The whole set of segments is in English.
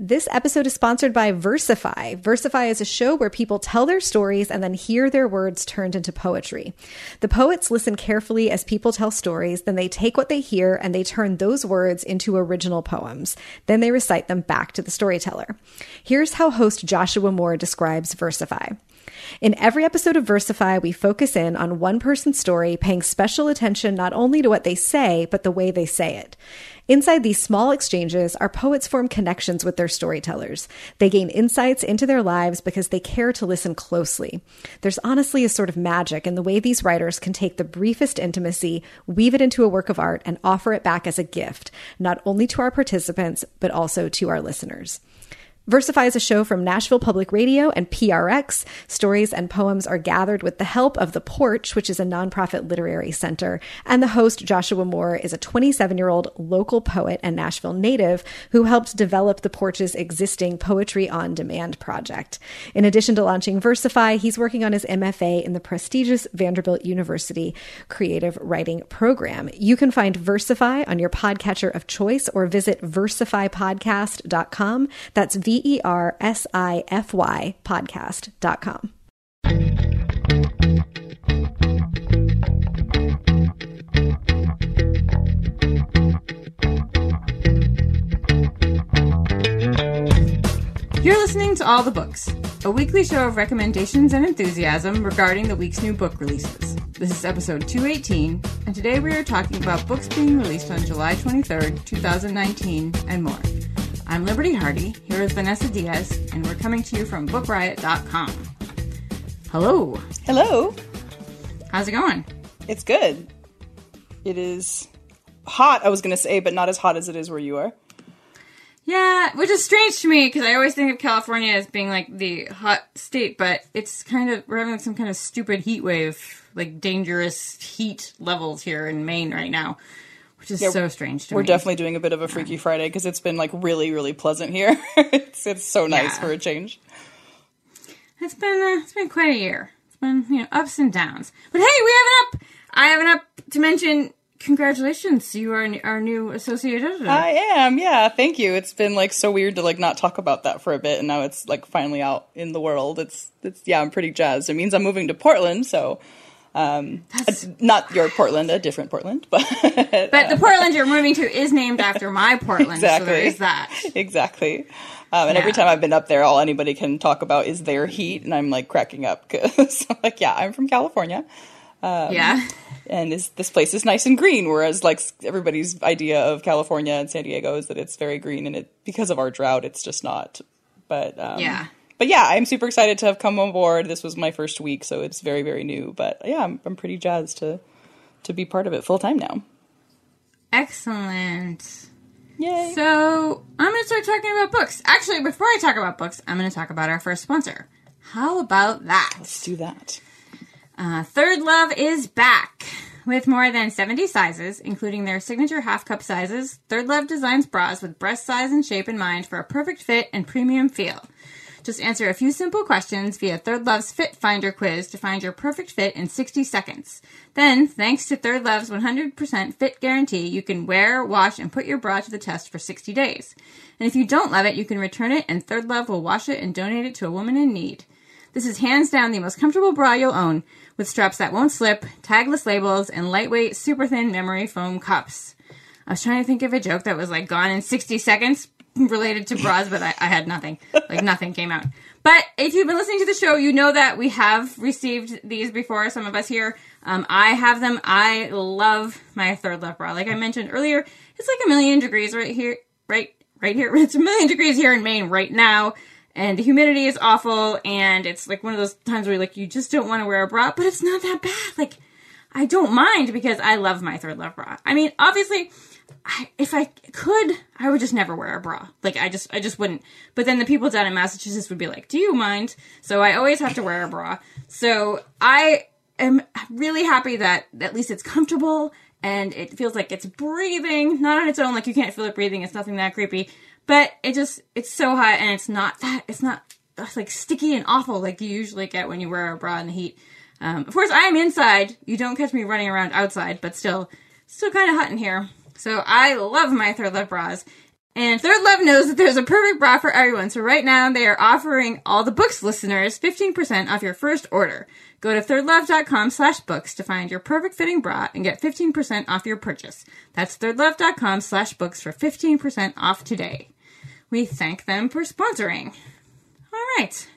This episode is sponsored by Versify. Versify is a show where people tell their stories and then hear their words turned into poetry. The poets listen carefully as people tell stories, then they take what they hear and they turn those words into original poems. Then they recite them back to the storyteller. Here's how host Joshua Moore describes Versify. In every episode of Versify, we focus in on one person's story, paying special attention not only to what they say, but the way they say it. Inside these small exchanges, our poets form connections with their storytellers. They gain insights into their lives because they care to listen closely. There's honestly a sort of magic in the way these writers can take the briefest intimacy, weave it into a work of art, and offer it back as a gift, not only to our participants, but also to our listeners. Versify is a show from Nashville Public Radio and PRX. Stories and poems are gathered with the help of The Porch, which is a nonprofit literary center. And the host, Joshua Moore, is a 27 year old local poet and Nashville native who helped develop The Porch's existing Poetry on Demand project. In addition to launching Versify, he's working on his MFA in the prestigious Vanderbilt University Creative Writing Program. You can find Versify on your podcatcher of choice or visit versifypodcast.com. That's V E R S I F Y podcast.com. You're listening to All the Books, a weekly show of recommendations and enthusiasm regarding the week's new book releases. This is episode 218, and today we are talking about books being released on July 23rd, 2019, and more. I'm Liberty Hardy, here is Vanessa Diaz, and we're coming to you from BookRiot.com. Hello. Hello. How's it going? It's good. It is hot, I was going to say, but not as hot as it is where you are. Yeah, which is strange to me because I always think of California as being like the hot state, but it's kind of, we're having some kind of stupid heat wave, like dangerous heat levels here in Maine right now which is yeah, so strange to me. we're me. definitely doing a bit of a Freaky yeah. Friday because it's been like really, really pleasant here. it's it's so nice yeah. for a change. It's been uh, it's been quite a year. It's been you know ups and downs. But hey, we have an up. I have an up to mention. Congratulations, you are our new associate editor. I am, yeah. Thank you. It's been like so weird to like not talk about that for a bit, and now it's like finally out in the world. It's it's yeah, I'm pretty jazzed. It means I'm moving to Portland, so um, not your Portland, a different Portland, but but the Portland you're moving to is named after my Portland. exactly. So there is that. Exactly. Um, and yeah. every time I've been up there, all anybody can talk about is their heat, and I'm like cracking up because I'm like, yeah, I'm from California. Um, yeah. And is, this place is nice and green, whereas like everybody's idea of California and San Diego is that it's very green, and it because of our drought, it's just not. But um, yeah, but yeah, I'm super excited to have come on board. This was my first week, so it's very, very new. But yeah, I'm, I'm pretty jazzed to to be part of it full time now. Excellent. Yay. So I'm going to start talking about books. Actually, before I talk about books, I'm going to talk about our first sponsor. How about that? Let's do that. Uh, Third Love is back. With more than 70 sizes, including their signature half cup sizes, Third Love designs bras with breast size and shape in mind for a perfect fit and premium feel. Just answer a few simple questions via Third Love's Fit Finder quiz to find your perfect fit in 60 seconds. Then, thanks to Third Love's 100% fit guarantee, you can wear, wash, and put your bra to the test for 60 days. And if you don't love it, you can return it and Third Love will wash it and donate it to a woman in need. This is hands down the most comfortable bra you'll own, with straps that won't slip, tagless labels, and lightweight, super thin memory foam cups. I was trying to think of a joke that was like gone in 60 seconds, related to bras, but I, I had nothing. Like nothing came out. But if you've been listening to the show, you know that we have received these before. Some of us here, um, I have them. I love my third love bra. Like I mentioned earlier, it's like a million degrees right here, right, right here. It's a million degrees here in Maine right now, and the humidity is awful. And it's like one of those times where like you just don't want to wear a bra, but it's not that bad. Like I don't mind because I love my third love bra. I mean, obviously, I, if I could, I would just never wear a bra. Like I just, I just wouldn't. But then the people down in Massachusetts would be like, "Do you mind?" So I always have to wear a bra. So I am really happy that at least it's comfortable and it feels like it's breathing, not on its own. Like you can't feel it breathing. It's nothing that creepy, but it just, it's so hot and it's not that, it's not it's like sticky and awful like you usually get when you wear a bra in the heat. Um, of course, I am inside. You don't catch me running around outside, but still, still kind of hot in here. So I love my Third Love bras. And Third Love knows that there's a perfect bra for everyone. So right now they are offering all the books listeners 15% off your first order. Go to thirdlove.com slash books to find your perfect fitting bra and get 15% off your purchase. That's thirdlove.com slash books for 15% off today. We thank them for sponsoring. All right.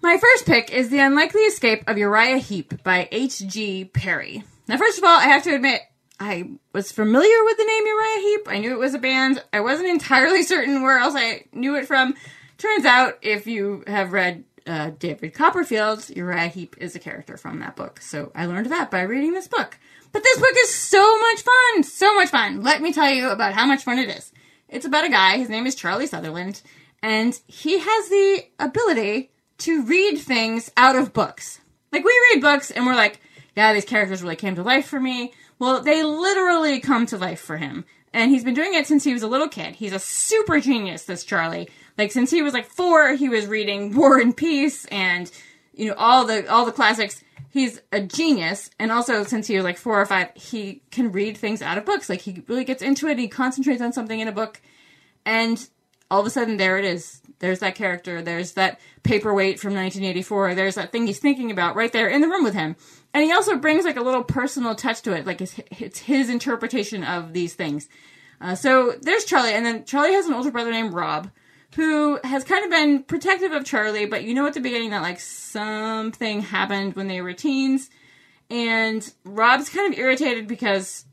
My first pick is The Unlikely Escape of Uriah Heep by H.G. Parry. Now, first of all, I have to admit, I was familiar with the name Uriah Heep. I knew it was a band. I wasn't entirely certain where else I knew it from. Turns out, if you have read uh, David Copperfield, Uriah Heep is a character from that book. So I learned that by reading this book. But this book is so much fun! So much fun! Let me tell you about how much fun it is. It's about a guy, his name is Charlie Sutherland, and he has the ability to read things out of books. Like, we read books and we're like, yeah, these characters really came to life for me. Well, they literally come to life for him. And he's been doing it since he was a little kid. He's a super genius, this Charlie. Like since he was like four, he was reading War and Peace and you know all the all the classics. He's a genius, and also since he was like four or five, he can read things out of books. Like he really gets into it. He concentrates on something in a book, and all of a sudden there it is. There's that character. There's that paperweight from 1984. There's that thing he's thinking about right there in the room with him. And he also brings like a little personal touch to it, like it's, it's his interpretation of these things. Uh, so there's Charlie, and then Charlie has an older brother named Rob, who has kind of been protective of Charlie, but you know at the beginning that like something happened when they were teens, and Rob's kind of irritated because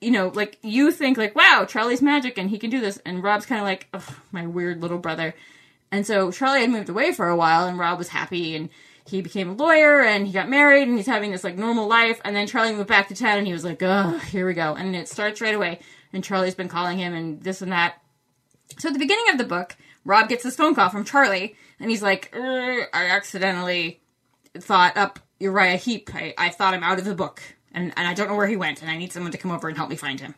you know, like you think like, wow, Charlie's magic and he can do this, and Rob's kind of like, my weird little brother. And so Charlie had moved away for a while, and Rob was happy, and he became a lawyer, and he got married, and he's having this like normal life. And then Charlie moved back to town, and he was like, oh, here we go, and it starts right away. And Charlie's been calling him and this and that. So at the beginning of the book, Rob gets this phone call from Charlie, and he's like, I accidentally thought up Uriah Heep. I, I thought him out of the book, and, and I don't know where he went, and I need someone to come over and help me find him.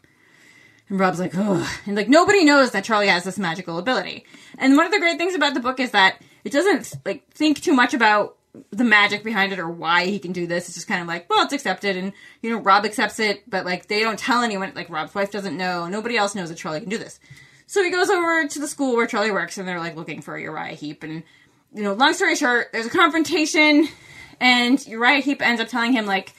And Rob's like, oh, and like nobody knows that Charlie has this magical ability. And one of the great things about the book is that it doesn't like think too much about the magic behind it or why he can do this. It's just kind of like, well, it's accepted, and you know, Rob accepts it, but like they don't tell anyone. Like Rob's wife doesn't know. Nobody else knows that Charlie can do this. So he goes over to the school where Charlie works, and they're like looking for Uriah Heep. And you know, long story short, there's a confrontation, and Uriah Heep ends up telling him like,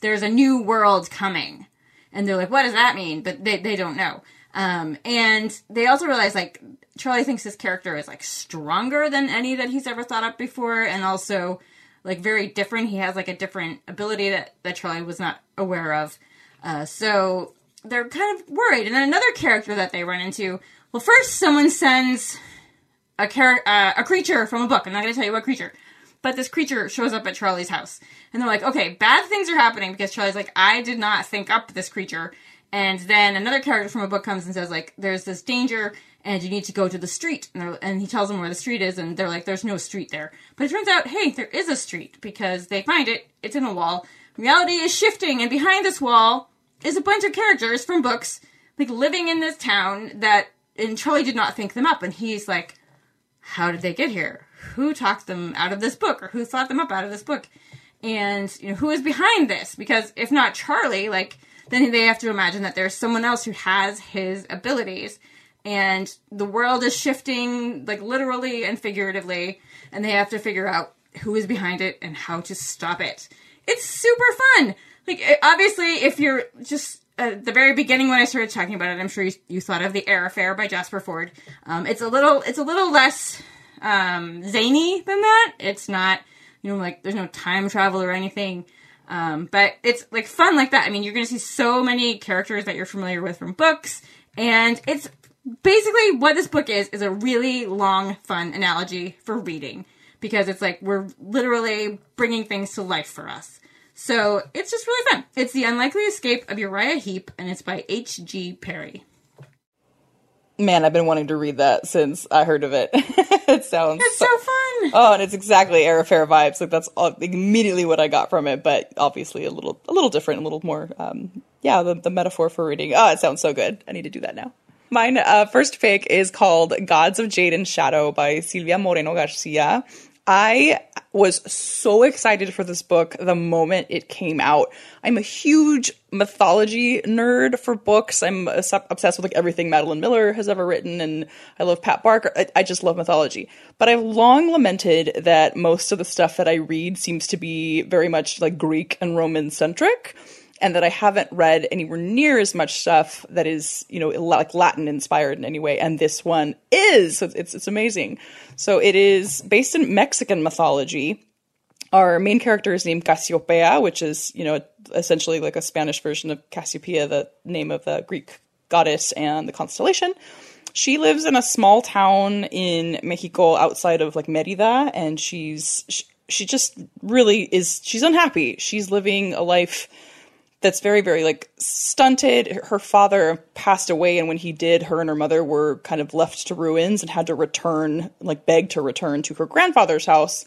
"There's a new world coming," and they're like, "What does that mean?" But they they don't know. Um, and they also realize like Charlie thinks his character is like stronger than any that he's ever thought up before, and also like very different. He has like a different ability that that Charlie was not aware of. Uh, so they're kind of worried. And then another character that they run into. Well, first someone sends a char- uh, a creature from a book. I'm not going to tell you what creature, but this creature shows up at Charlie's house, and they're like, "Okay, bad things are happening," because Charlie's like, "I did not think up this creature." And then another character from a book comes and says, like, "There's this danger." And you need to go to the street, and, and he tells them where the street is, and they're like, "There's no street there." But it turns out, hey, there is a street because they find it. It's in a wall. Reality is shifting, and behind this wall is a bunch of characters from books like living in this town that and Charlie did not think them up and he's like how did they get here who talked them out of this book or who thought them up out of this book and you know who is behind this because if not Charlie like then they have to imagine that there's someone else who has his abilities and the world is shifting like literally and figuratively and they have to figure out who is behind it and how to stop it it's super fun like obviously if you're just at the very beginning when I started talking about it, I'm sure you, you thought of the Eyre Affair by Jasper Fforde. Um, it's a little it's a little less um, zany than that. It's not you know like there's no time travel or anything. Um, but it's like fun like that. I mean, you're going to see so many characters that you're familiar with from books, and it's basically what this book is is a really long, fun analogy for reading because it's like we're literally bringing things to life for us. So it's just really fun. It's The Unlikely Escape of Uriah Heep, and it's by H.G. Parry. Man, I've been wanting to read that since I heard of it. it sounds It's so fun. Oh, and it's exactly Fair vibes. Like that's all, immediately what I got from it, but obviously a little a little different, a little more um yeah, the, the metaphor for reading. Oh, it sounds so good. I need to do that now. Mine uh, first pick is called Gods of Jade and Shadow by Silvia Moreno Garcia. I was so excited for this book the moment it came out. I'm a huge mythology nerd for books. I'm obsessed with like everything Madeline Miller has ever written, and I love Pat Barker. I, I just love mythology. But I've long lamented that most of the stuff that I read seems to be very much like Greek and Roman centric and that I haven't read anywhere near as much stuff that is, you know, like Latin inspired in any way. And this one is. So it's it's amazing. So it is based in Mexican mythology. Our main character is named Casiopea, which is, you know, essentially like a Spanish version of Cassiopeia, the name of the Greek goddess and the constellation. She lives in a small town in Mexico outside of like Merida, and she's she, she just really is she's unhappy. She's living a life that's very very like stunted. Her father passed away and when he did her and her mother were kind of left to ruins and had to return like beg to return to her grandfather's house.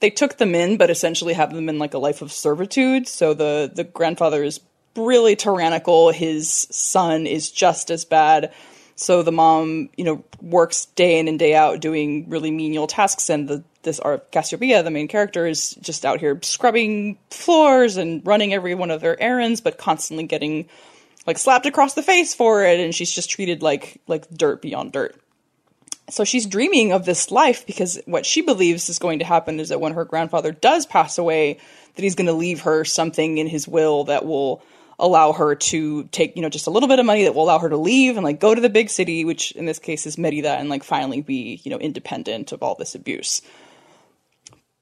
They took them in but essentially have them in like a life of servitude. So the the grandfather is really tyrannical. His son is just as bad. So the mom you know works day in and day out doing really menial tasks and the this our Casiopea, the main character, is just out here scrubbing floors and running every one of their errands, but constantly getting like slapped across the face for it, and she's just treated like like dirt beyond dirt. So she's dreaming of this life because what she believes is going to happen is that when her grandfather does pass away, that he's going to leave her something in his will that will allow her to take, you know, just a little bit of money that will allow her to leave and like go to the big city, which in this case is Merida, and like finally be, you know, independent of all this abuse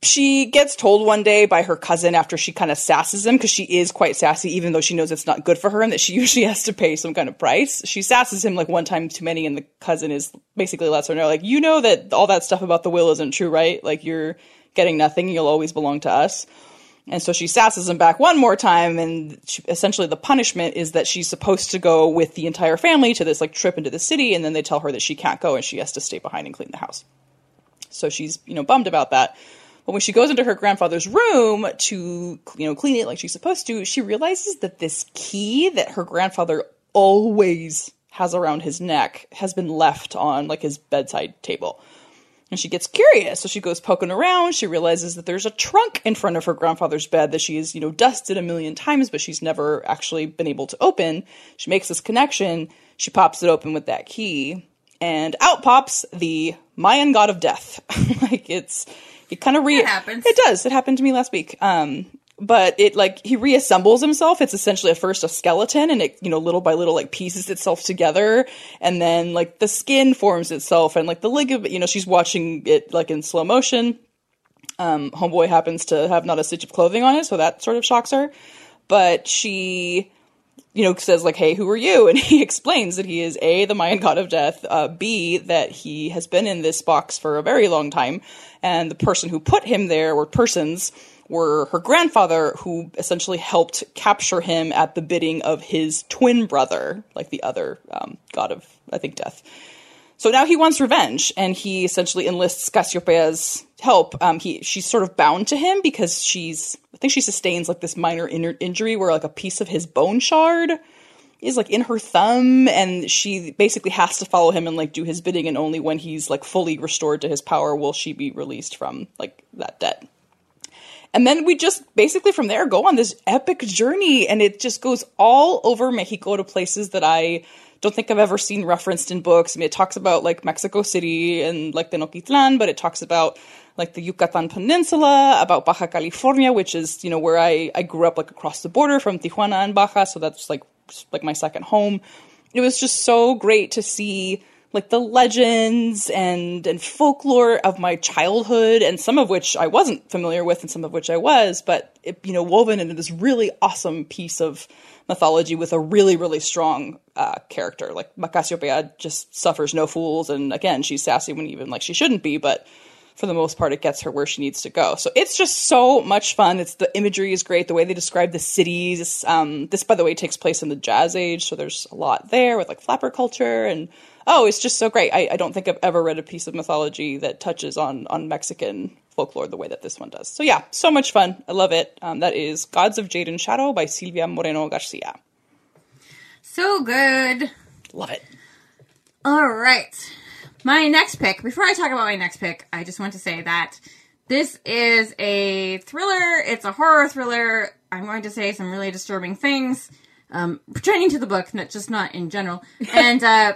she gets told one day by her cousin after she kind of sasses him because she is quite sassy even though she knows it's not good for her and that she usually has to pay some kind of price. She sasses him like one time too many and the cousin is basically lets her know like you know that all that stuff about the will isn't true right? Like you're getting nothing you'll always belong to us. And so she sasses him back one more time and she, essentially the punishment is that she's supposed to go with the entire family to this like trip into the city and then they tell her that she can't go and she has to stay behind and clean the house. So she's you know bummed about that but when she goes into her grandfather's room to, you know, clean it like she's supposed to, she realizes that this key that her grandfather always has around his neck has been left on like his bedside table. And she gets curious, so she goes poking around. She realizes that there's a trunk in front of her grandfather's bed that she has, you know, dusted a million times, but she's never actually been able to open. She makes this connection. She pops it open with that key, and out pops the Mayan god of death. like it's it kind of re it happens. It does. It happened to me last week. Um, but it like he reassembles himself. It's essentially at first a skeleton, and it you know little by little like pieces itself together, and then like the skin forms itself, and like the ligament. You know, she's watching it like in slow motion. Um, homeboy happens to have not a stitch of clothing on it, so that sort of shocks her. But she you know, says like, "Hey, who are you?" And he explains that he is a the Mayan god of death, uh, b that he has been in this box for a very long time, and the person who put him there, or persons, were her grandfather, who essentially helped capture him at the bidding of his twin brother, like the other um, god of I think death. So now he wants revenge, and he essentially enlists Casiopea's help. Um, he she's sort of bound to him because she's I think she sustains like this minor in- injury where like a piece of his bone shard is like in her thumb, and she basically has to follow him and like do his bidding, and only when he's like fully restored to his power will she be released from like that debt. And then we just basically from there go on this epic journey, and it just goes all over Mexico to places that I don't think I've ever seen referenced in books. I mean, it talks about like Mexico City and like Tenochtitlan, but it talks about like the Yucatan Peninsula, about Baja California, which is, you know, where I, I grew up like across the border from Tijuana and Baja. So that's like, like my second home. It was just so great to see like the legends and and folklore of my childhood and some of which I wasn't familiar with and some of which I was but it, you know woven into this really awesome piece of mythology with a really really strong uh, character like Casiopea just suffers no fools and again she's sassy when even like she shouldn't be but for the most part, it gets her where she needs to go. So it's just so much fun. It's the imagery is great. The way they describe the cities. Um, this, by the way, takes place in the Jazz Age, so there's a lot there with like flapper culture and oh, it's just so great. I, I don't think I've ever read a piece of mythology that touches on on Mexican folklore the way that this one does. So yeah, so much fun. I love it. Um, that is Gods of Jade and Shadow by Silvia Moreno Garcia. So good. Love it. All right. My next pick, before I talk about my next pick, I just want to say that this is a thriller. It's a horror thriller. I'm going to say some really disturbing things, um, pertaining to the book, not just not in general. And, uh,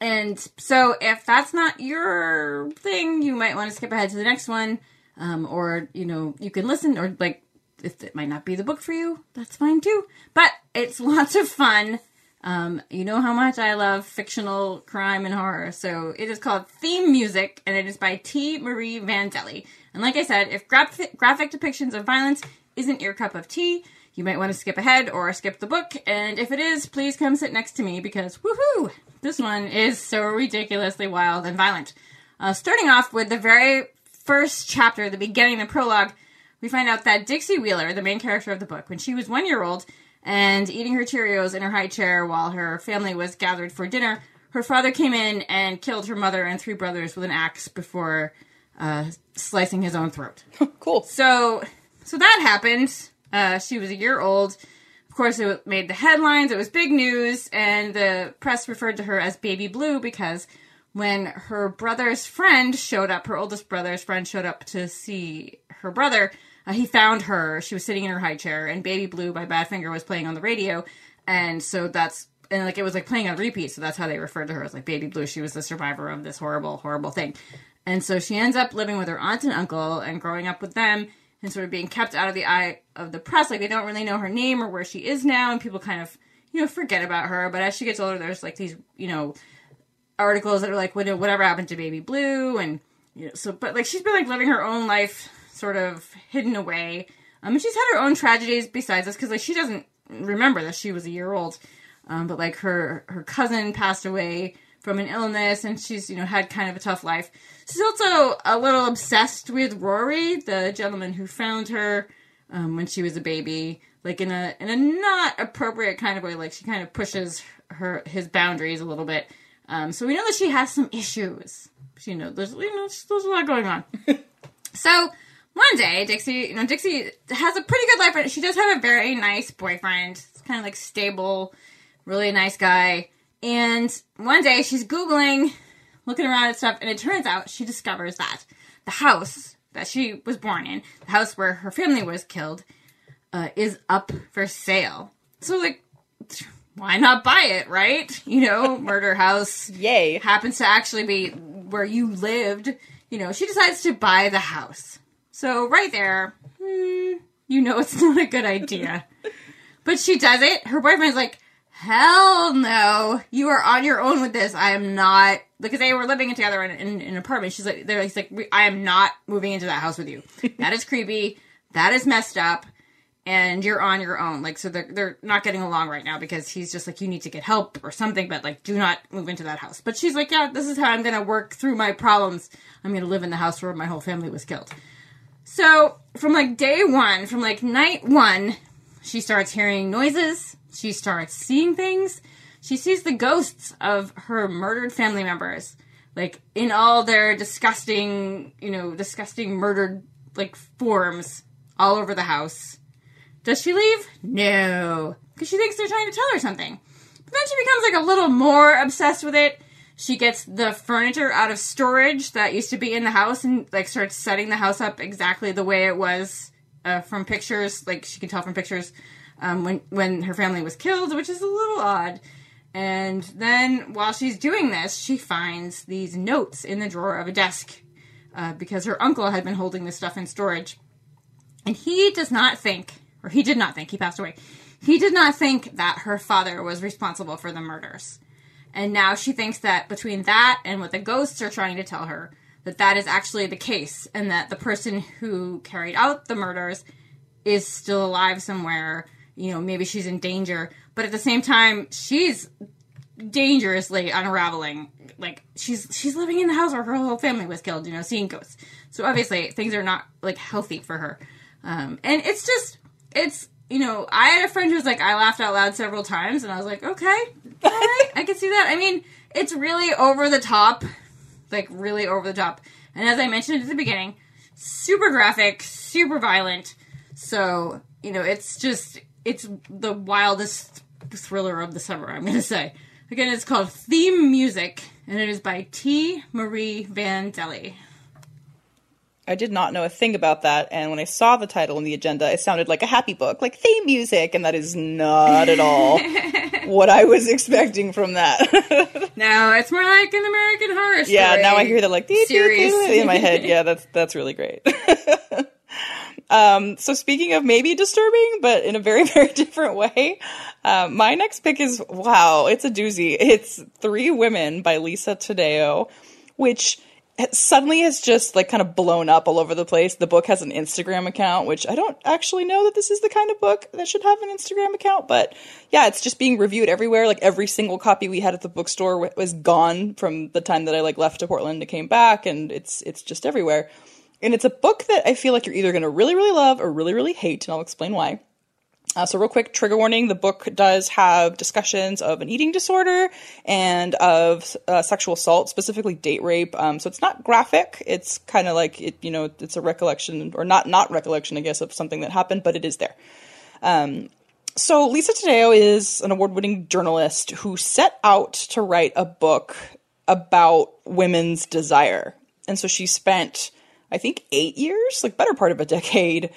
and so if that's not your thing, you might want to skip ahead to the next one. Um, or, you know, you can listen or like, if it might not be the book for you, that's fine too. But it's lots of fun. Um, you know how much I love fictional crime and horror. So it is called Theme Music and it is by T. Marie Vandelly. And like I said, if graphic, graphic depictions of violence isn't your cup of tea, you might want to skip ahead or skip the book. And if it is, please come sit next to me because woohoo! This one is so ridiculously wild and violent. Uh, starting off with the very first chapter, the beginning, the prologue, we find out that Dixie Wheeler, the main character of the book, when she was one year old and eating her Cheerios in her high chair while her family was gathered for dinner, her father came in and killed her mother and three brothers with an axe before uh, slicing his own throat. cool. So, so that happened. Uh, she was a year old. Of course, it made the headlines. It was big news, and the press referred to her as Baby Blue because when her brother's friend showed up, her oldest brother's friend showed up to see her brother, uh, he found her. She was sitting in her high chair, and Baby Blue by Badfinger was playing on the radio, and so that's and like it was like playing on repeat. So that's how they referred to her as like Baby Blue. She was the survivor of this horrible, horrible thing, and so she ends up living with her aunt and uncle and growing up with them and sort of being kept out of the eye of the press. Like they don't really know her name or where she is now, and people kind of you know forget about her. But as she gets older, there's like these you know articles that are like what whatever happened to Baby Blue, and you know so but like she's been like living her own life sort of hidden away. Um, and she's had her own tragedies besides this because like she doesn't remember that she was a year old. Um, but like her her cousin passed away from an illness, and she's you know had kind of a tough life. She's also a little obsessed with Rory, the gentleman who found her um, when she was a baby, like in a in a not appropriate kind of way. Like she kind of pushes her his boundaries a little bit. Um, so we know that she has some issues. You know, there's you know there's a lot going on. so one day, Dixie, you know, Dixie has a pretty good life. She does have a very nice boyfriend. It's kind of like stable, really nice guy. And one day she's Googling, looking around at stuff, and it turns out she discovers that the house that she was born in, the house where her family was killed, uh, is up for sale. So, like, why not buy it, right? You know, murder house. Yay. Happens to actually be where you lived. You know, she decides to buy the house. So right there, hmm, you know it's not a good idea. but she does it. Her boyfriend's like, hell no, you are on your own with this. I am not because they were living together in, in, in an apartment. She's like, they're like, I am not moving into that house with you. that is creepy. That is messed up. And you're on your own. Like, so they're, they're not getting along right now because he's just like, you need to get help or something, but like, do not move into that house. But she's like, yeah, this is how I'm going to work through my problems. I'm going to live in the house where my whole family was killed. So from like day one, from like night one, she starts hearing noises. She starts seeing things. She sees the ghosts of her murdered family members, like in all their disgusting, you know, disgusting murdered like forms all over the house. Does she leave? No, because she thinks they're trying to tell her something. But then she becomes like a little more obsessed with it she gets the furniture out of storage that used to be in the house and like starts setting the house up exactly the way it was uh, from pictures. Like she can tell from pictures um, when when her family was killed, which is a little odd. And then while she's doing this, she finds these notes in the drawer of a desk uh, because her uncle had been holding this stuff in storage, and he does not think, or he did not think, he passed away. He did not think that her father was responsible for the murders. And now she thinks that between that and what the ghosts are trying to tell her, that that is actually the case, and that the person who carried out the murders is still alive somewhere. You know, maybe she's in danger, but at the same time, she's dangerously unraveling. Like she's she's living in the house where her whole family was killed. You know, seeing ghosts. So obviously things are not like healthy for her. Um, and it's just it's you know I had a friend who was like I laughed out loud several times, and I was like, okay, I can see that. I mean, it's really over the top, like really over the top. And as I mentioned at the beginning, super graphic, super violent. So you know, it's just it's the wildest thriller of the summer. I'm gonna say. Again, it's called Theme Music, and it is by T. Marie Vandelly. I did not know a thing about that, and when I saw the title in the agenda, it sounded like a happy book, like theme music, and that is not at all what I was expecting from that. no, it's more like an American Horror Story. Yeah, now I hear that like series in my head. Yeah, that's that's really great. Um, so speaking of maybe disturbing, but in a very, very different way, uh, my next pick is wow, it's a doozy. It's Three Women by Lisa Taddeo, which suddenly has just like kind of blown up all over the place. The book has an Instagram account, which I don't actually know that this is the kind of book that should have an Instagram account, but yeah, it's just being reviewed everywhere. Like every single copy we had at the bookstore was gone from the time that I like left to Portland and came back, and it's it's just everywhere. And it's a book that I feel like you're either going to really, really love or really, really hate, and I'll explain why. Uh, so, real quick, trigger warning the book does have discussions of an eating disorder and of uh, sexual assault, specifically date rape. Um, so, it's not graphic. It's kind of like, it, you know, it's a recollection, or not, not recollection, I guess, of something that happened, but it is there. Um, so, Lisa Taddeo is an award winning journalist who set out to write a book about women's desire. And so, she spent I think eight years, like better part of a decade,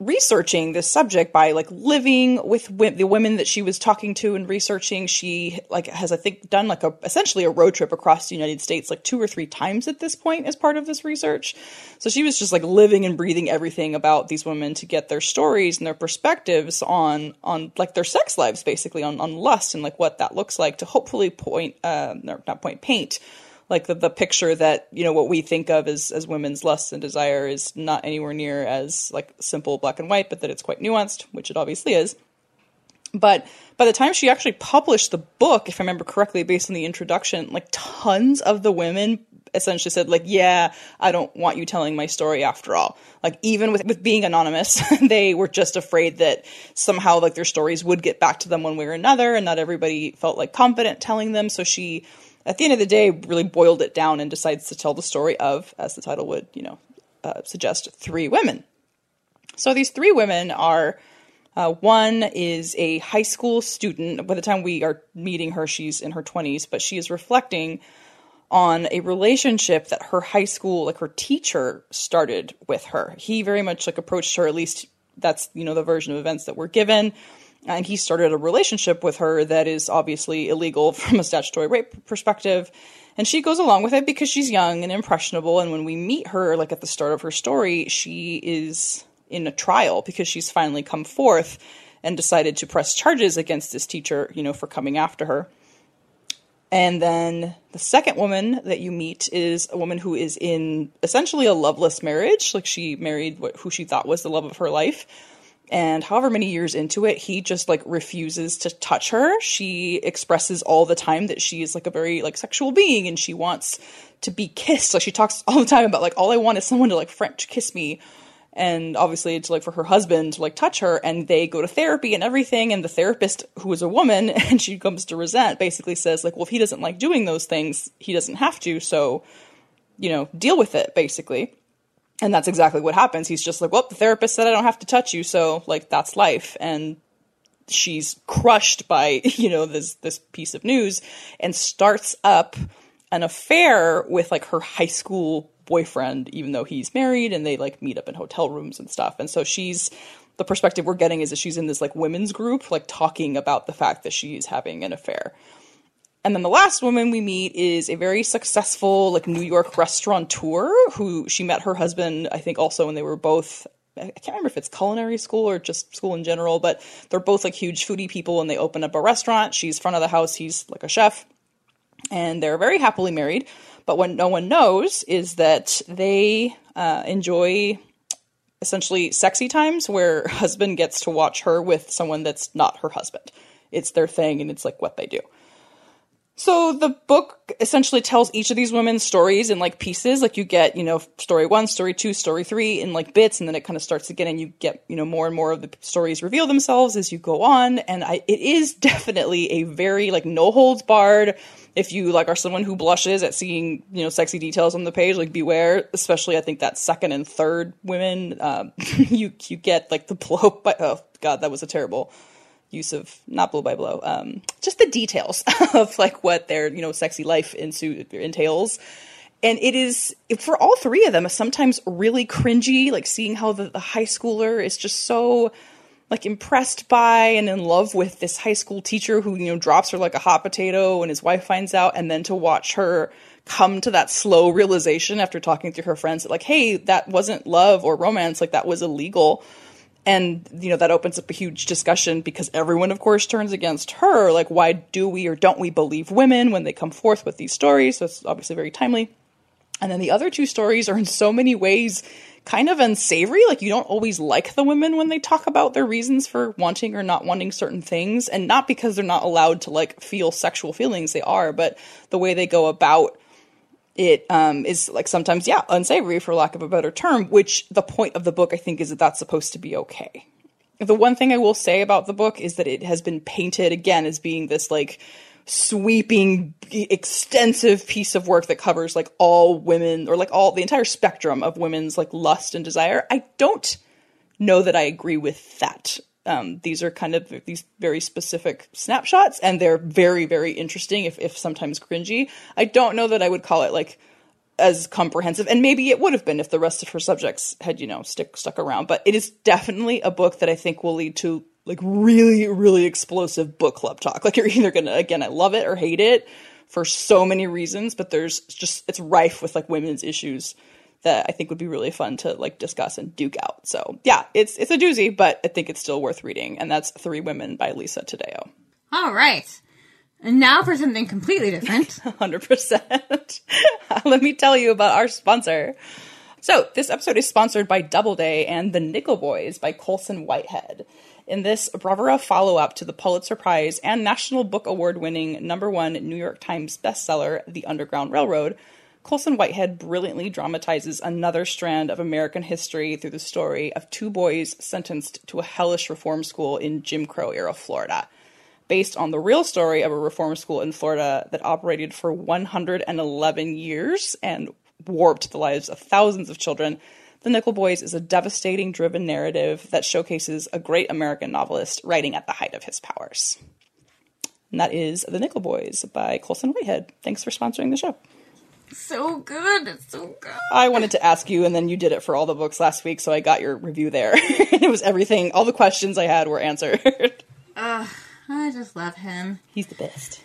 researching this subject by like living with w- the women that she was talking to and researching. She like has I think done like a essentially a road trip across the United States like two or three times at this point as part of this research. So she was just like living and breathing everything about these women to get their stories and their perspectives on on like their sex lives basically on on lust and like what that looks like to hopefully point uh not point paint like the, the picture that you know what we think of as as women's lust and desire is not anywhere near as like simple black and white but that it's quite nuanced which it obviously is. But by the time she actually published the book if i remember correctly based on the introduction like tons of the women essentially said like yeah i don't want you telling my story after all. Like even with, with being anonymous they were just afraid that somehow like their stories would get back to them one way or another and not everybody felt like confident telling them. So she at the end of the day, really boiled it down and decides to tell the story of, as the title would, you know, uh, suggest, three women. So these three women are uh, one is a high school student. By the time we are meeting her, she's in her 20s, but she is reflecting on a relationship that her high school, like her teacher, started with her. He very much like approached her, at least that's, you know, the version of events that we're given and he started a relationship with her that is obviously illegal from a statutory rape perspective. And she goes along with it because she's young and impressionable. And when we meet her like at the start of her story she is in a trial because she's finally come forth and decided to press charges against this teacher you know for coming after her. And then the second woman that you meet is a woman who is in essentially a loveless marriage. Like she married who she thought was the love of her life and however many years into it he just like refuses to touch her. She expresses all the time that she is like a very like sexual being and she wants to be kissed. Like she talks all the time about like all i want is someone to like french kiss me. And obviously it's like for her husband to like touch her and they go to therapy and everything and the therapist who is a woman and she comes to resent basically says like well if he doesn't like doing those things he doesn't have to. So you know deal with it basically and that's exactly what happens. He's just like, well, the therapist said I don't have to touch you, so like that's life. And she's crushed by, you know, this this piece of news and starts up an affair with like her high school boyfriend, even though he's married and they like meet up in hotel rooms and stuff. And so she's the perspective we're getting is that she's in this like women's group, like talking about the fact that she's having an affair. And then the last woman we meet is a very successful, like New York restaurateur who she met her husband, I think, also when they were both. I can't remember if it's culinary school or just school in general, but they're both like huge foodie people and they open up a restaurant. She's front of the house, he's like a chef. And they're very happily married. But what no one knows is that they uh, enjoy essentially sexy times where her husband gets to watch her with someone that's not her husband. It's their thing and it's like what they do. So the book essentially tells each of these women's stories in like pieces. Like you get, you know, story one, story two, story three in like bits, and then it kind of starts again, and you get, you know, more and more of the stories reveal themselves as you go on. And I, it is definitely a very like no holds barred. If you like are someone who blushes at seeing, you know, sexy details on the page, like beware. Especially, I think that second and third women, um, you you get like the blow. By, oh God, that was a terrible use of not blow by blow, um, just the details of like what their you know sexy life ensu- entails. And it is for all three of them, sometimes really cringy, like seeing how the, the high schooler is just so like impressed by and in love with this high school teacher who you know drops her like a hot potato and his wife finds out and then to watch her come to that slow realization after talking to her friends that like hey that wasn't love or romance like that was illegal and you know that opens up a huge discussion because everyone of course turns against her. Like why do we or don't we believe women when they come forth with these stories? So it's obviously very timely. And then the other two stories are in so many ways kind of unsavory. Like you don't always like the women when they talk about their reasons for wanting or not wanting certain things. And not because they're not allowed to like feel sexual feelings they are. But the way they go about it um, is like sometimes yeah unsavory for lack of a better term which the point of the book i think is that that's supposed to be okay. The one thing i will say about the book is that it has been painted again as being this like sweeping extensive piece of work that covers like all women or like all the entire spectrum of women's like lust and desire. I don't know that i agree with that um, these are kind of these very specific snapshots, and they're very, very interesting, if, if sometimes cringy. I don't know that I would call it like as comprehensive, and maybe it would have been if the rest of her subjects had, you know, stick stuck around. But it is definitely a book that I think will lead to like really, really explosive book club talk. Like you're either gonna, again, I love it or hate it for so many reasons, but there's just it's rife with like women's issues that I think would be really fun to like discuss and duke out. So yeah, it's it's a doozy, but I think it's still worth reading. And that's Three Women by Lisa Taddeo. All right. And now for something completely different. 100%. Let me tell you about our sponsor. So, this episode is sponsored by Doubleday and The Nickel Boys by Colson Whitehead. In this bravura follow up to the Pulitzer Prize and National Book Award winning number one New York Times bestseller, The Underground Railroad, Colson Whitehead brilliantly dramatizes another strand of American history through the story of two boys sentenced to a hellish reform school in Jim Crow era Florida. Based on the real story of a reform school in Florida that operated for 111 years and warped the lives of thousands of children, The Nickel Boys is a devastating driven narrative that showcases a great American novelist writing at the height of his powers. And that is The Nickel Boys by Colson Whitehead. Thanks for sponsoring the show so good. It's so good. I wanted to ask you, and then you did it for all the books last week, so I got your review there. it was everything. All the questions I had were answered. uh, I just love him. He's the best.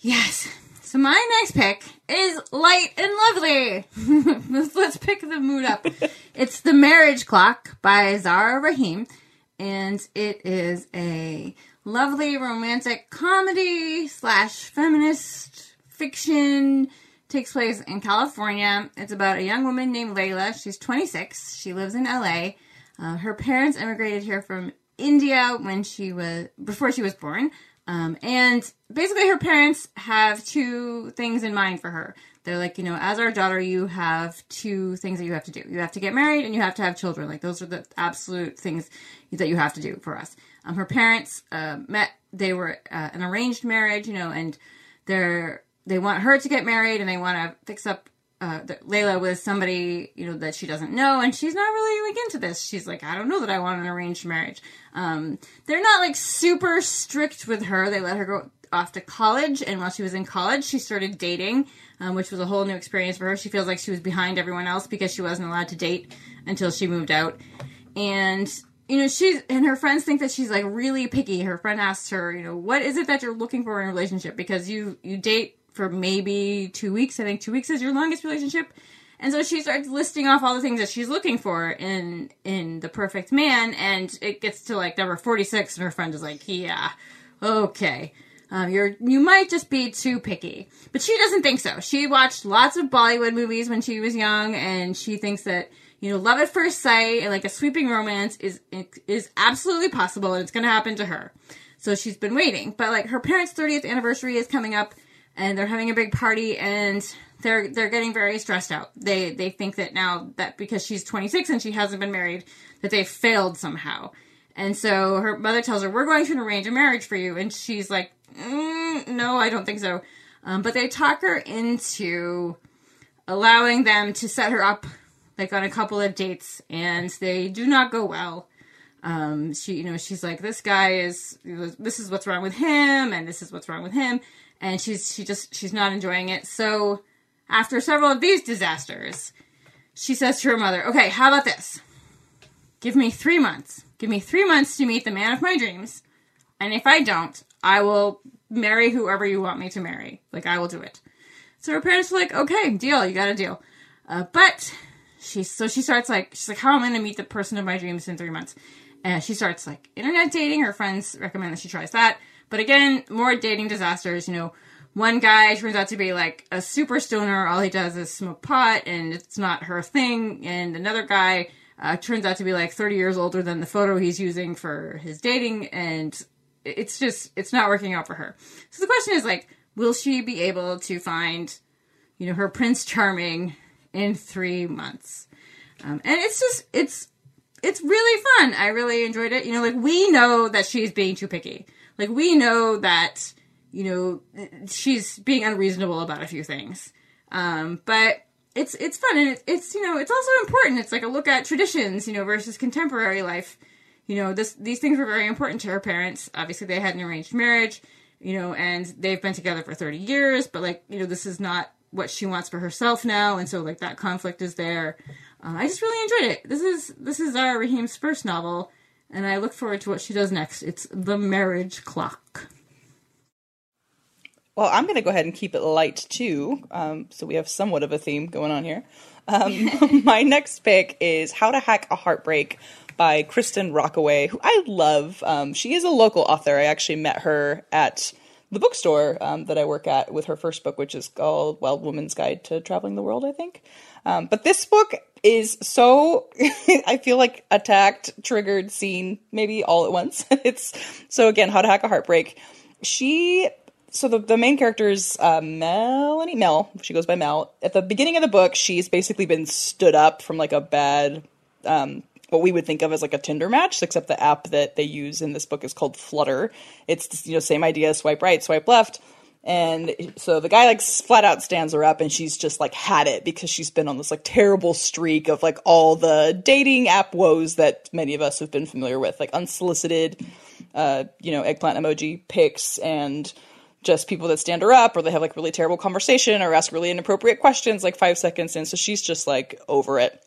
Yes. So my next pick is light and lovely. let's, pick the mood up. it's The Marriage Clock by Zara Raheem, and it is a lovely romantic comedy slash feminist fiction takes place in California. It's about a young woman named Layla. She's 26. She lives in LA. Uh, her parents immigrated here from India when she was before she was born. Um, and basically, her parents have two things in mind for her. They're like, you know, as our daughter, you have two things that you have to do. You have to get married and you have to have children. Like, those are the absolute things that you have to do for us. Um, her parents uh, met, they were uh, an arranged marriage, you know, and they're they want her to get married and they want to fix up uh, Layla with somebody you know that she doesn't know, and she's not really like into this. She's like, I don't know that I want an arranged marriage. Um, they're not like super strict with her. They let her go off to college, and while she was in college, she started dating, um, which was a whole new experience for her. She feels like she was behind everyone else because she wasn't allowed to date until she moved out, and you know she's and her friends think that she's like really picky. Her friend asks her, you know, what is it that you're looking for in a relationship because you you date for maybe two weeks. I think two weeks is your longest relationship. And so she starts listing off all the things that she's looking for in in the perfect man, and it gets to like number forty six, and her friend is like, "Yeah, okay, um, you're you might just be too picky." But she doesn't think so. She watched lots of Bollywood movies when she was young, and she thinks that you know love at first sight and like a sweeping romance is is absolutely possible, and it's going to happen to her. So she's been waiting, but like her parents' thirtieth anniversary is coming up and they're having a big party and they're they're getting very stressed out. They they think that now that because she's 26 and she hasn't been married that they failed somehow. And so her mother tells her, "We're going to arrange a marriage for you," and she's like, mm, "No, I don't think so." Um, but they talk her into allowing them to set her up like on a couple of dates, and they do not go well. Um, she, you know, she's like, "This guy is this is what's wrong with him, and this is what's wrong with him," and she's she just she's not enjoying it. So after several of these disasters, she says to her mother, "Okay, how about this? Give me three months." Give me three months to meet the man of my dreams. And if I don't, I will marry whoever you want me to marry. Like, I will do it. So her parents were like, okay, deal, you got a deal. Uh, but she, so she starts like, she's like, how am I going to meet the person of my dreams in three months? And she starts like internet dating. Her friends recommend that she tries that. But again, more dating disasters, you know. One guy turns out to be like a super stoner. All he does is smoke pot and it's not her thing. And another guy uh, turns out to be like 30 years older than the photo he's using for his dating, and it's just it's not working out for her. So the question is like, will she be able to find, you know, her Prince Charming in three months? Um, and it's just it's it's really fun. I really enjoyed it. You know, like we know that she's being too picky. Like we know that you know she's being unreasonable about a few things. Um, but it's it's fun and it, it's you know it's also important. It's like a look at traditions, you know, versus contemporary life. You know, this these things were very important to her parents. Obviously, they had an arranged marriage, you know, and they've been together for thirty years. But like, you know, this is not what she wants for herself now, and so like that conflict is there. Uh, I just really enjoyed it. This is this is Zara Raheem's first novel, and I look forward to what she does next. It's The Marriage Clock. Well, I'm going to go ahead and keep it light too, um, so we have somewhat of a theme going on here. Um, my next pick is How to Hack a Heartbreak by Kristin Rockaway, who I love. Um, she is a local author. I actually met her at the bookstore um, that I work at with her first book, which is called Well, Woman's Guide to Traveling the World, I think. Um, but this book is so, I feel like attacked, triggered, seen, maybe all at once. it's so again, How to Hack a Heartbreak. She so the, the main character is uh, Melanie Mel. She goes by Mel. At the beginning of the book, she's basically been stood up from like a bad, um, what we would think of as like a Tinder match, except the app that they use in this book is called Flutter. It's you know same idea: swipe right, swipe left. And so the guy like flat out stands her up, and she's just like had it because she's been on this like terrible streak of like all the dating app woes that many of us have been familiar with, like unsolicited, uh, you know, eggplant emoji pics and just people that stand her up or they have like really terrible conversation or ask really inappropriate questions like five seconds in. So she's just like over it.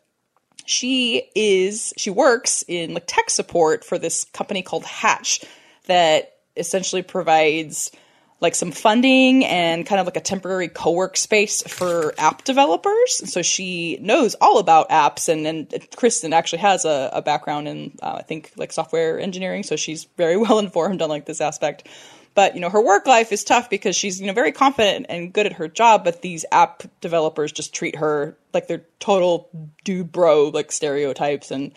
She is, she works in like tech support for this company called Hatch that essentially provides like some funding and kind of like a temporary co-work space for app developers. So she knows all about apps and, and Kristin actually has a, a background in, uh, I think like software engineering. So she's very well informed on like this aspect. But, you know, her work life is tough because she's, you know, very confident and good at her job, but these app developers just treat her like they're total dude bro, like stereotypes. And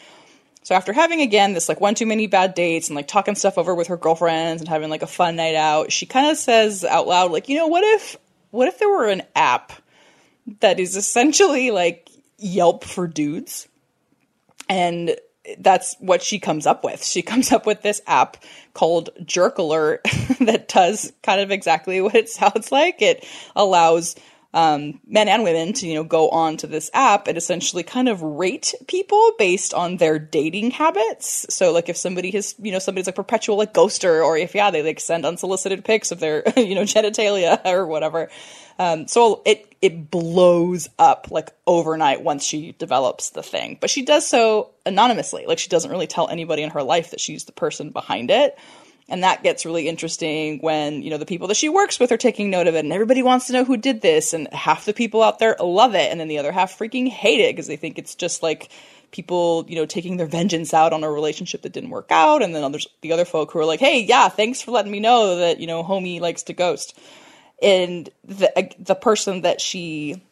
so after having again this like one too many bad dates and like talking stuff over with her girlfriends and having like a fun night out, she kind of says out loud, like, you know, what if, what if there were an app that is essentially like Yelp for dudes? And that's what she comes up with. She comes up with this app called Jerk Alert that does kind of exactly what it sounds like. It allows um, men and women to you know go on to this app and essentially kind of rate people based on their dating habits. So like if somebody has you know somebody's like perpetual like ghoster, or if yeah they like send unsolicited pics of their you know genitalia or whatever. Um, so it it blows up like overnight once she develops the thing, but she does so anonymously. Like she doesn't really tell anybody in her life that she's the person behind it. And that gets really interesting when, you know, the people that she works with are taking note of it and everybody wants to know who did this and half the people out there love it and then the other half freaking hate it because they think it's just like people, you know, taking their vengeance out on a relationship that didn't work out and then there's the other folk who are like, "Hey, yeah, thanks for letting me know that, you know, homie likes to ghost." And the the person that she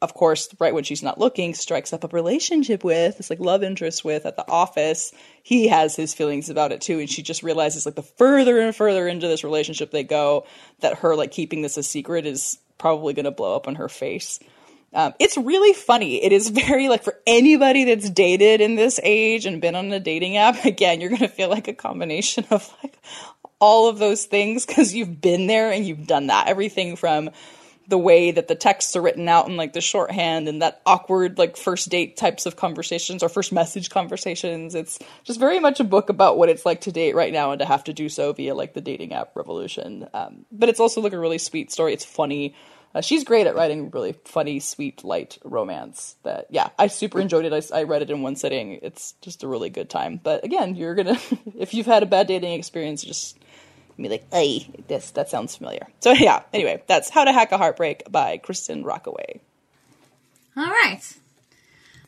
of course, right when she's not looking, strikes up a relationship with, this like love interest with at the office. He has his feelings about it too, and she just realizes like the further and further into this relationship they go, that her like keeping this a secret is probably going to blow up on her face. Um, it's really funny. It is very like for anybody that's dated in this age and been on a dating app. Again, you're going to feel like a combination of like all of those things because you've been there and you've done that. Everything from the way that the texts are written out in like the shorthand and that awkward like first date types of conversations or first message conversations. It's just very much a book about what it's like to date right now and to have to do so via like the dating app revolution. Um, but it's also like a really sweet story. It's funny. Uh, she's great at writing really funny, sweet, light romance. That yeah, I super enjoyed it. I, I read it in one sitting. It's just a really good time. But again, you're gonna if you've had a bad dating experience, just be like, "Hey, this that sounds familiar." So yeah. Anyway, that's How to Hack a Heartbreak by Kristin Rockaway. All right.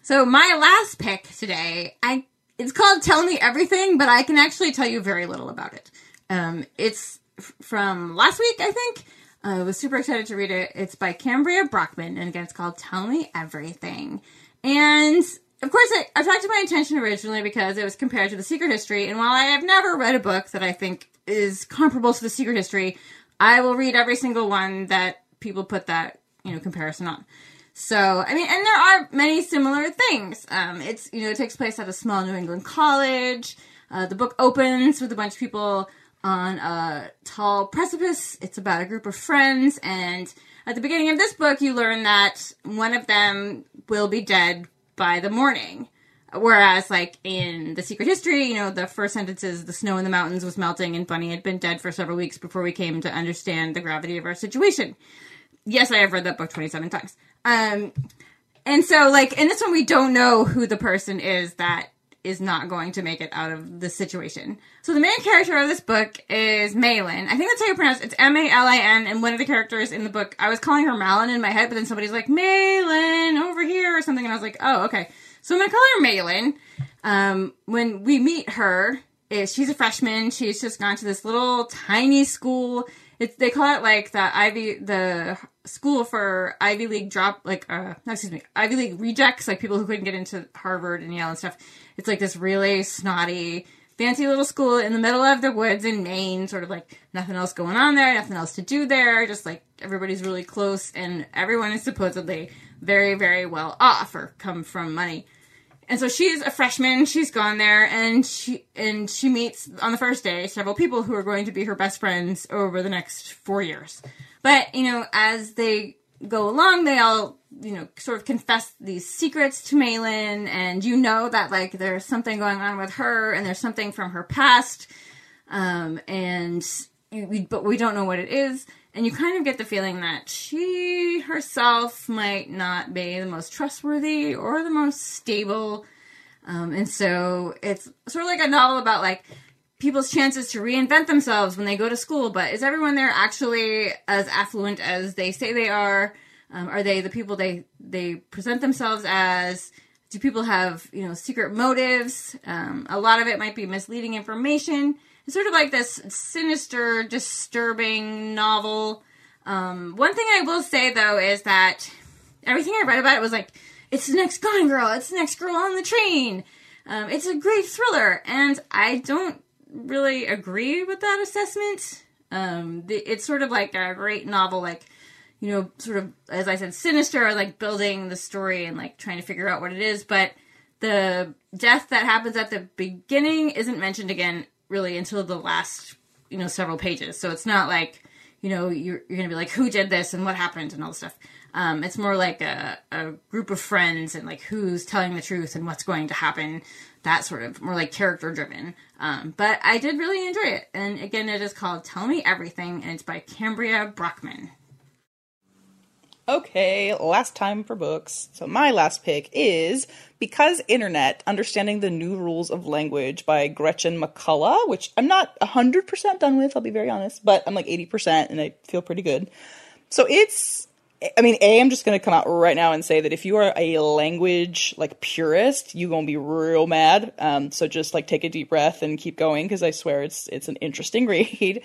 So my last pick today, I it's called Tell Me Everything, but I can actually tell you very little about it. Um, it's f- from last week, I think. I was super excited to read it. It's by Cambria Brockman, and again, it's called Tell Me Everything. And of course, I, I talked to my attention originally because it was compared to The Secret History, and while I have never read a book that I think is comparable to The Secret History, I will read every single one that people put that you know comparison on. So I mean, and there are many similar things. Um, it's you know it takes place at a small New England college. Uh, the book opens with a bunch of people on a tall precipice. It's about a group of friends, and at the beginning of this book, you learn that one of them will be dead by the morning. Whereas, like in the Secret History, you know, the first sentence is the snow in the mountains was melting and Bunny had been dead for several weeks before we came to understand the gravity of our situation. Yes, I have read that book 27 times. Um, and so, like, in this one, we don't know who the person is that is not going to make it out of the situation. So the main character of this book is Malin. I think that's how you pronounce it. It's M A L I N, and one of the characters in the book, I was calling her Malin in my head, but then somebody's like, Malin, over here, or something, and I was like, oh, okay. So I'm gonna call her Malin. Um, when we meet her, is she's a freshman. She's just gone to this little tiny school. It's they call it like the Ivy the school for Ivy League drop like uh excuse me Ivy League rejects like people who couldn't get into Harvard and Yale and stuff. It's like this really snotty fancy little school in the middle of the woods in Maine, sort of like nothing else going on there, nothing else to do there, just like everybody's really close and everyone is supposedly very, very well off or come from money. And so she's a freshman, she's gone there and she and she meets on the first day several people who are going to be her best friends over the next 4 years. But, you know, as they go along, they all, you know, sort of confess these secrets to Malin, and you know that, like, there's something going on with her, and there's something from her past, um, and, we, but we don't know what it is. And you kind of get the feeling that she herself might not be the most trustworthy or the most stable. Um, and so it's sort of like a novel about like people's chances to reinvent themselves when they go to school, but is everyone there actually as affluent as they say they are? Um, are they the people they they present themselves as? Do people have you know secret motives? Um, a lot of it might be misleading information. It's sort of like this sinister, disturbing novel. Um, one thing I will say though is that everything I read about it was like, it's the next Gone Girl, it's the next Girl on the Train. Um, it's a great thriller, and I don't really agree with that assessment. Um, the, it's sort of like a great novel, like you know, sort of as I said, sinister, like building the story and like trying to figure out what it is. But the death that happens at the beginning isn't mentioned again really until the last you know several pages. So it's not like you know you're you're gonna be like who did this and what happened and all this stuff. Um, it's more like a, a group of friends and like who's telling the truth and what's going to happen. That sort of more like character driven. Um, but I did really enjoy it. And again, it is called Tell Me Everything and it's by Cambria Brockman. Okay, last time for books. So my last pick is Because Internet, Understanding the New Rules of Language by Gretchen McCulloch, which I'm not 100% done with, I'll be very honest, but I'm like 80% and I feel pretty good. So it's I mean, A, I'm just gonna come out right now and say that if you are a language like purist, you're gonna be real mad. Um, so just like take a deep breath and keep going because I swear it's it's an interesting read.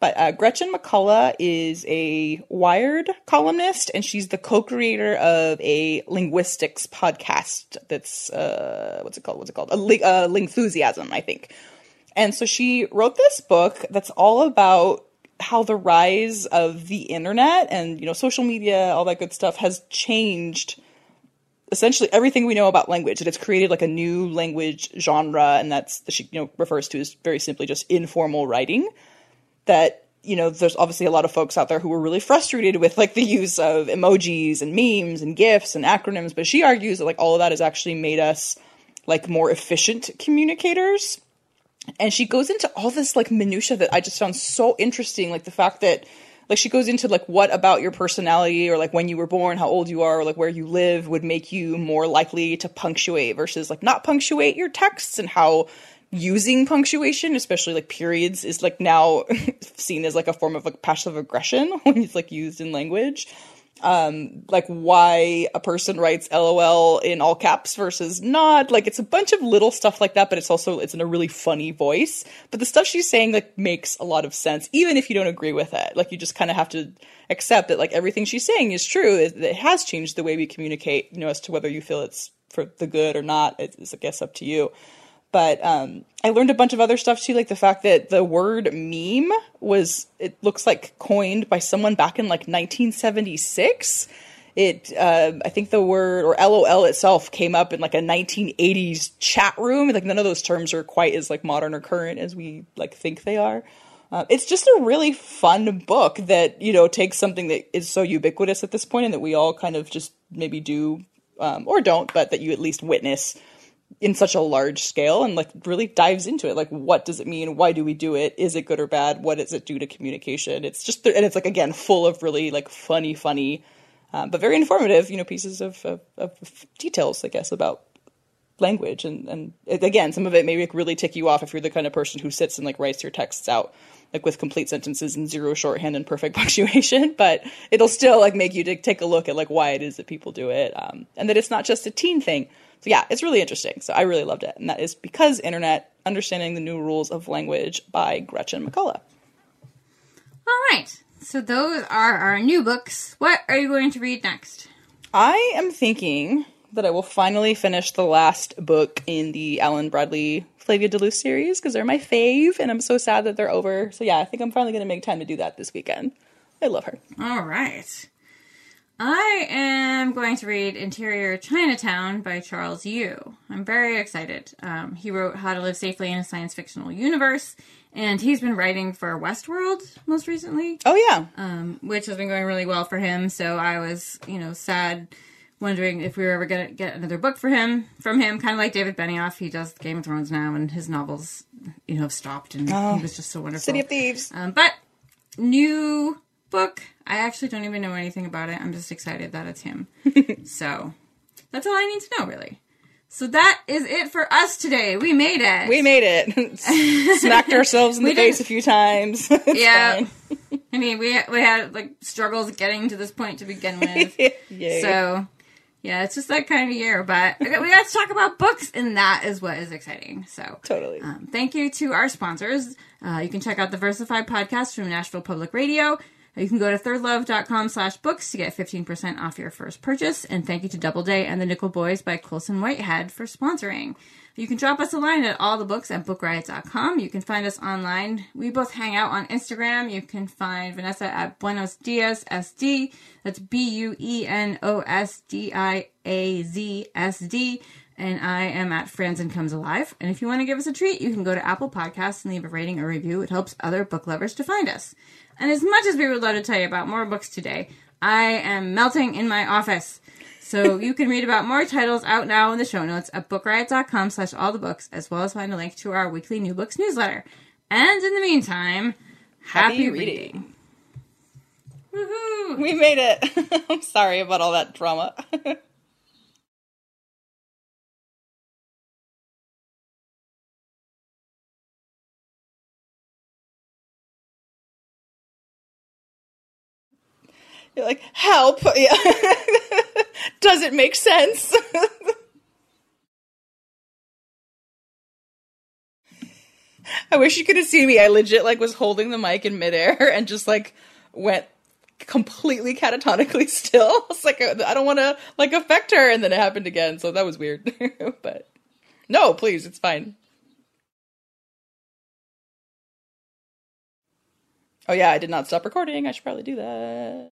But uh, Gretchen McCulloch is a Wired columnist, and she's the co-creator of a linguistics podcast. That's uh, what's it called? What's it called? A li- uh, Lingthusiasm, I think. And so she wrote this book that's all about how the rise of the internet and you know social media, all that good stuff, has changed essentially everything we know about language. That it's created like a new language genre, and that's she you know refers to as very simply just informal writing that you know there's obviously a lot of folks out there who are really frustrated with like the use of emojis and memes and gifs and acronyms but she argues that like all of that has actually made us like more efficient communicators. And she goes into all this like minutia that i just found so interesting like the fact that like she goes into like what about your personality or like when you were born how old you are or like where you live would make you more likely to punctuate versus like not punctuate your texts and how using punctuation, especially like periods, is like now seen as like a form of like passive aggression when it's like used in language. Um, like why a person writes LOL in all caps versus not. Like it's a bunch of little stuff like that, but it's also it's in a really funny voice. But the stuff she's saying like makes a lot of sense, even if you don't agree with it. Like you just kind of have to accept that like everything she's saying is true. It, it has changed the way we communicate. You know, as to whether you feel it's for the good or not, it's I guess up to you. But um, I learned a bunch of other stuff too, like the fact that the word meme was, it looks like coined by someone back in like 1976. It, uh, I think the word or LOL itself came up in like a 1980s chat room. Like none of those terms are quite as like modern or current as we like think they are. Uh, it's just a really fun book that you know takes something that is so ubiquitous at this point and that we all kind of just maybe do um, or don't, but that you at least witness in such a large scale and like really dives into it. Like what does it mean? Why do we do it? Is it good or bad? What does it do to communication? It's just and it's like again full of really like funny funny um, but very informative you know pieces of, of, of, details i guess about language. And and again some of it may like really tick you off if you're the kind of person who sits and like writes your texts out like with complete sentences and zero shorthand and perfect punctuation but it'll still like make you take a look at like why it is that people do it. Um, and that it's not just a teen thing so yeah, it's really interesting. So I really loved it, and that is because internet understanding the new rules of language by Gretchen McCulloch. All right. So those are our new books. What are you going to read next? I am thinking that I will finally finish the last book in the Alan Bradley Flavia De Luce series because they're my fave, and I'm so sad that they're over. So yeah, I think I'm finally going to make time to do that this weekend. I love her. All right. I am going to read Interior Chinatown by Charles Yu. I'm very excited. Um, he wrote How to Live Safely in a Science Fictional Universe, and he's been writing for Westworld most recently. Oh, yeah. Um, which has been going really well for him. So I was, you know, sad, wondering if we were ever going to get another book for him from him. Kind of like David Benioff. He does Game of Thrones now, and his novels, you know, have stopped, and oh, he was just so wonderful. City of Thieves. Um, but new book. I actually don't even know anything about it. I'm just excited that it's him. so that's all I need to know, really. So that is it for us today. We made it. We made it. Smacked ourselves in the face a few times. yeah. I mean, we we had like struggles getting to this point to begin with. so yeah, it's just that kind of year. But we got to talk about books, and that is what is exciting. So totally. Um, thank you to our sponsors. Uh, you can check out the Versified podcast from Nashville Public Radio. You can go to thirdlove.com slash books to get 15% off your first purchase. And thank you to Doubleday and the Nickel Boys by Colson Whitehead for sponsoring. You can drop us a line at all the books at bookriot.com. You can find us online. We both hang out on Instagram. You can find Vanessa at Buenos Diaz SD. That's B U E N O S D I A Z S D. And I am at Franzen Comes Alive. And if you want to give us a treat, you can go to Apple Podcasts and leave a rating or review. It helps other book lovers to find us. And as much as we would love to tell you about more books today, I am melting in my office. So you can read about more titles out now in the show notes at bookriot.com slash all the books, as well as find a link to our weekly new books newsletter. And in the meantime, happy, happy reading. reading. Woohoo! We made it. I'm sorry about all that drama. You're like, help. Yeah. Does it make sense? I wish you could have seen me. I legit like was holding the mic in midair and just like went completely catatonically still. It's like I don't want to like affect her, and then it happened again. So that was weird. but no, please, it's fine. Oh yeah, I did not stop recording. I should probably do that.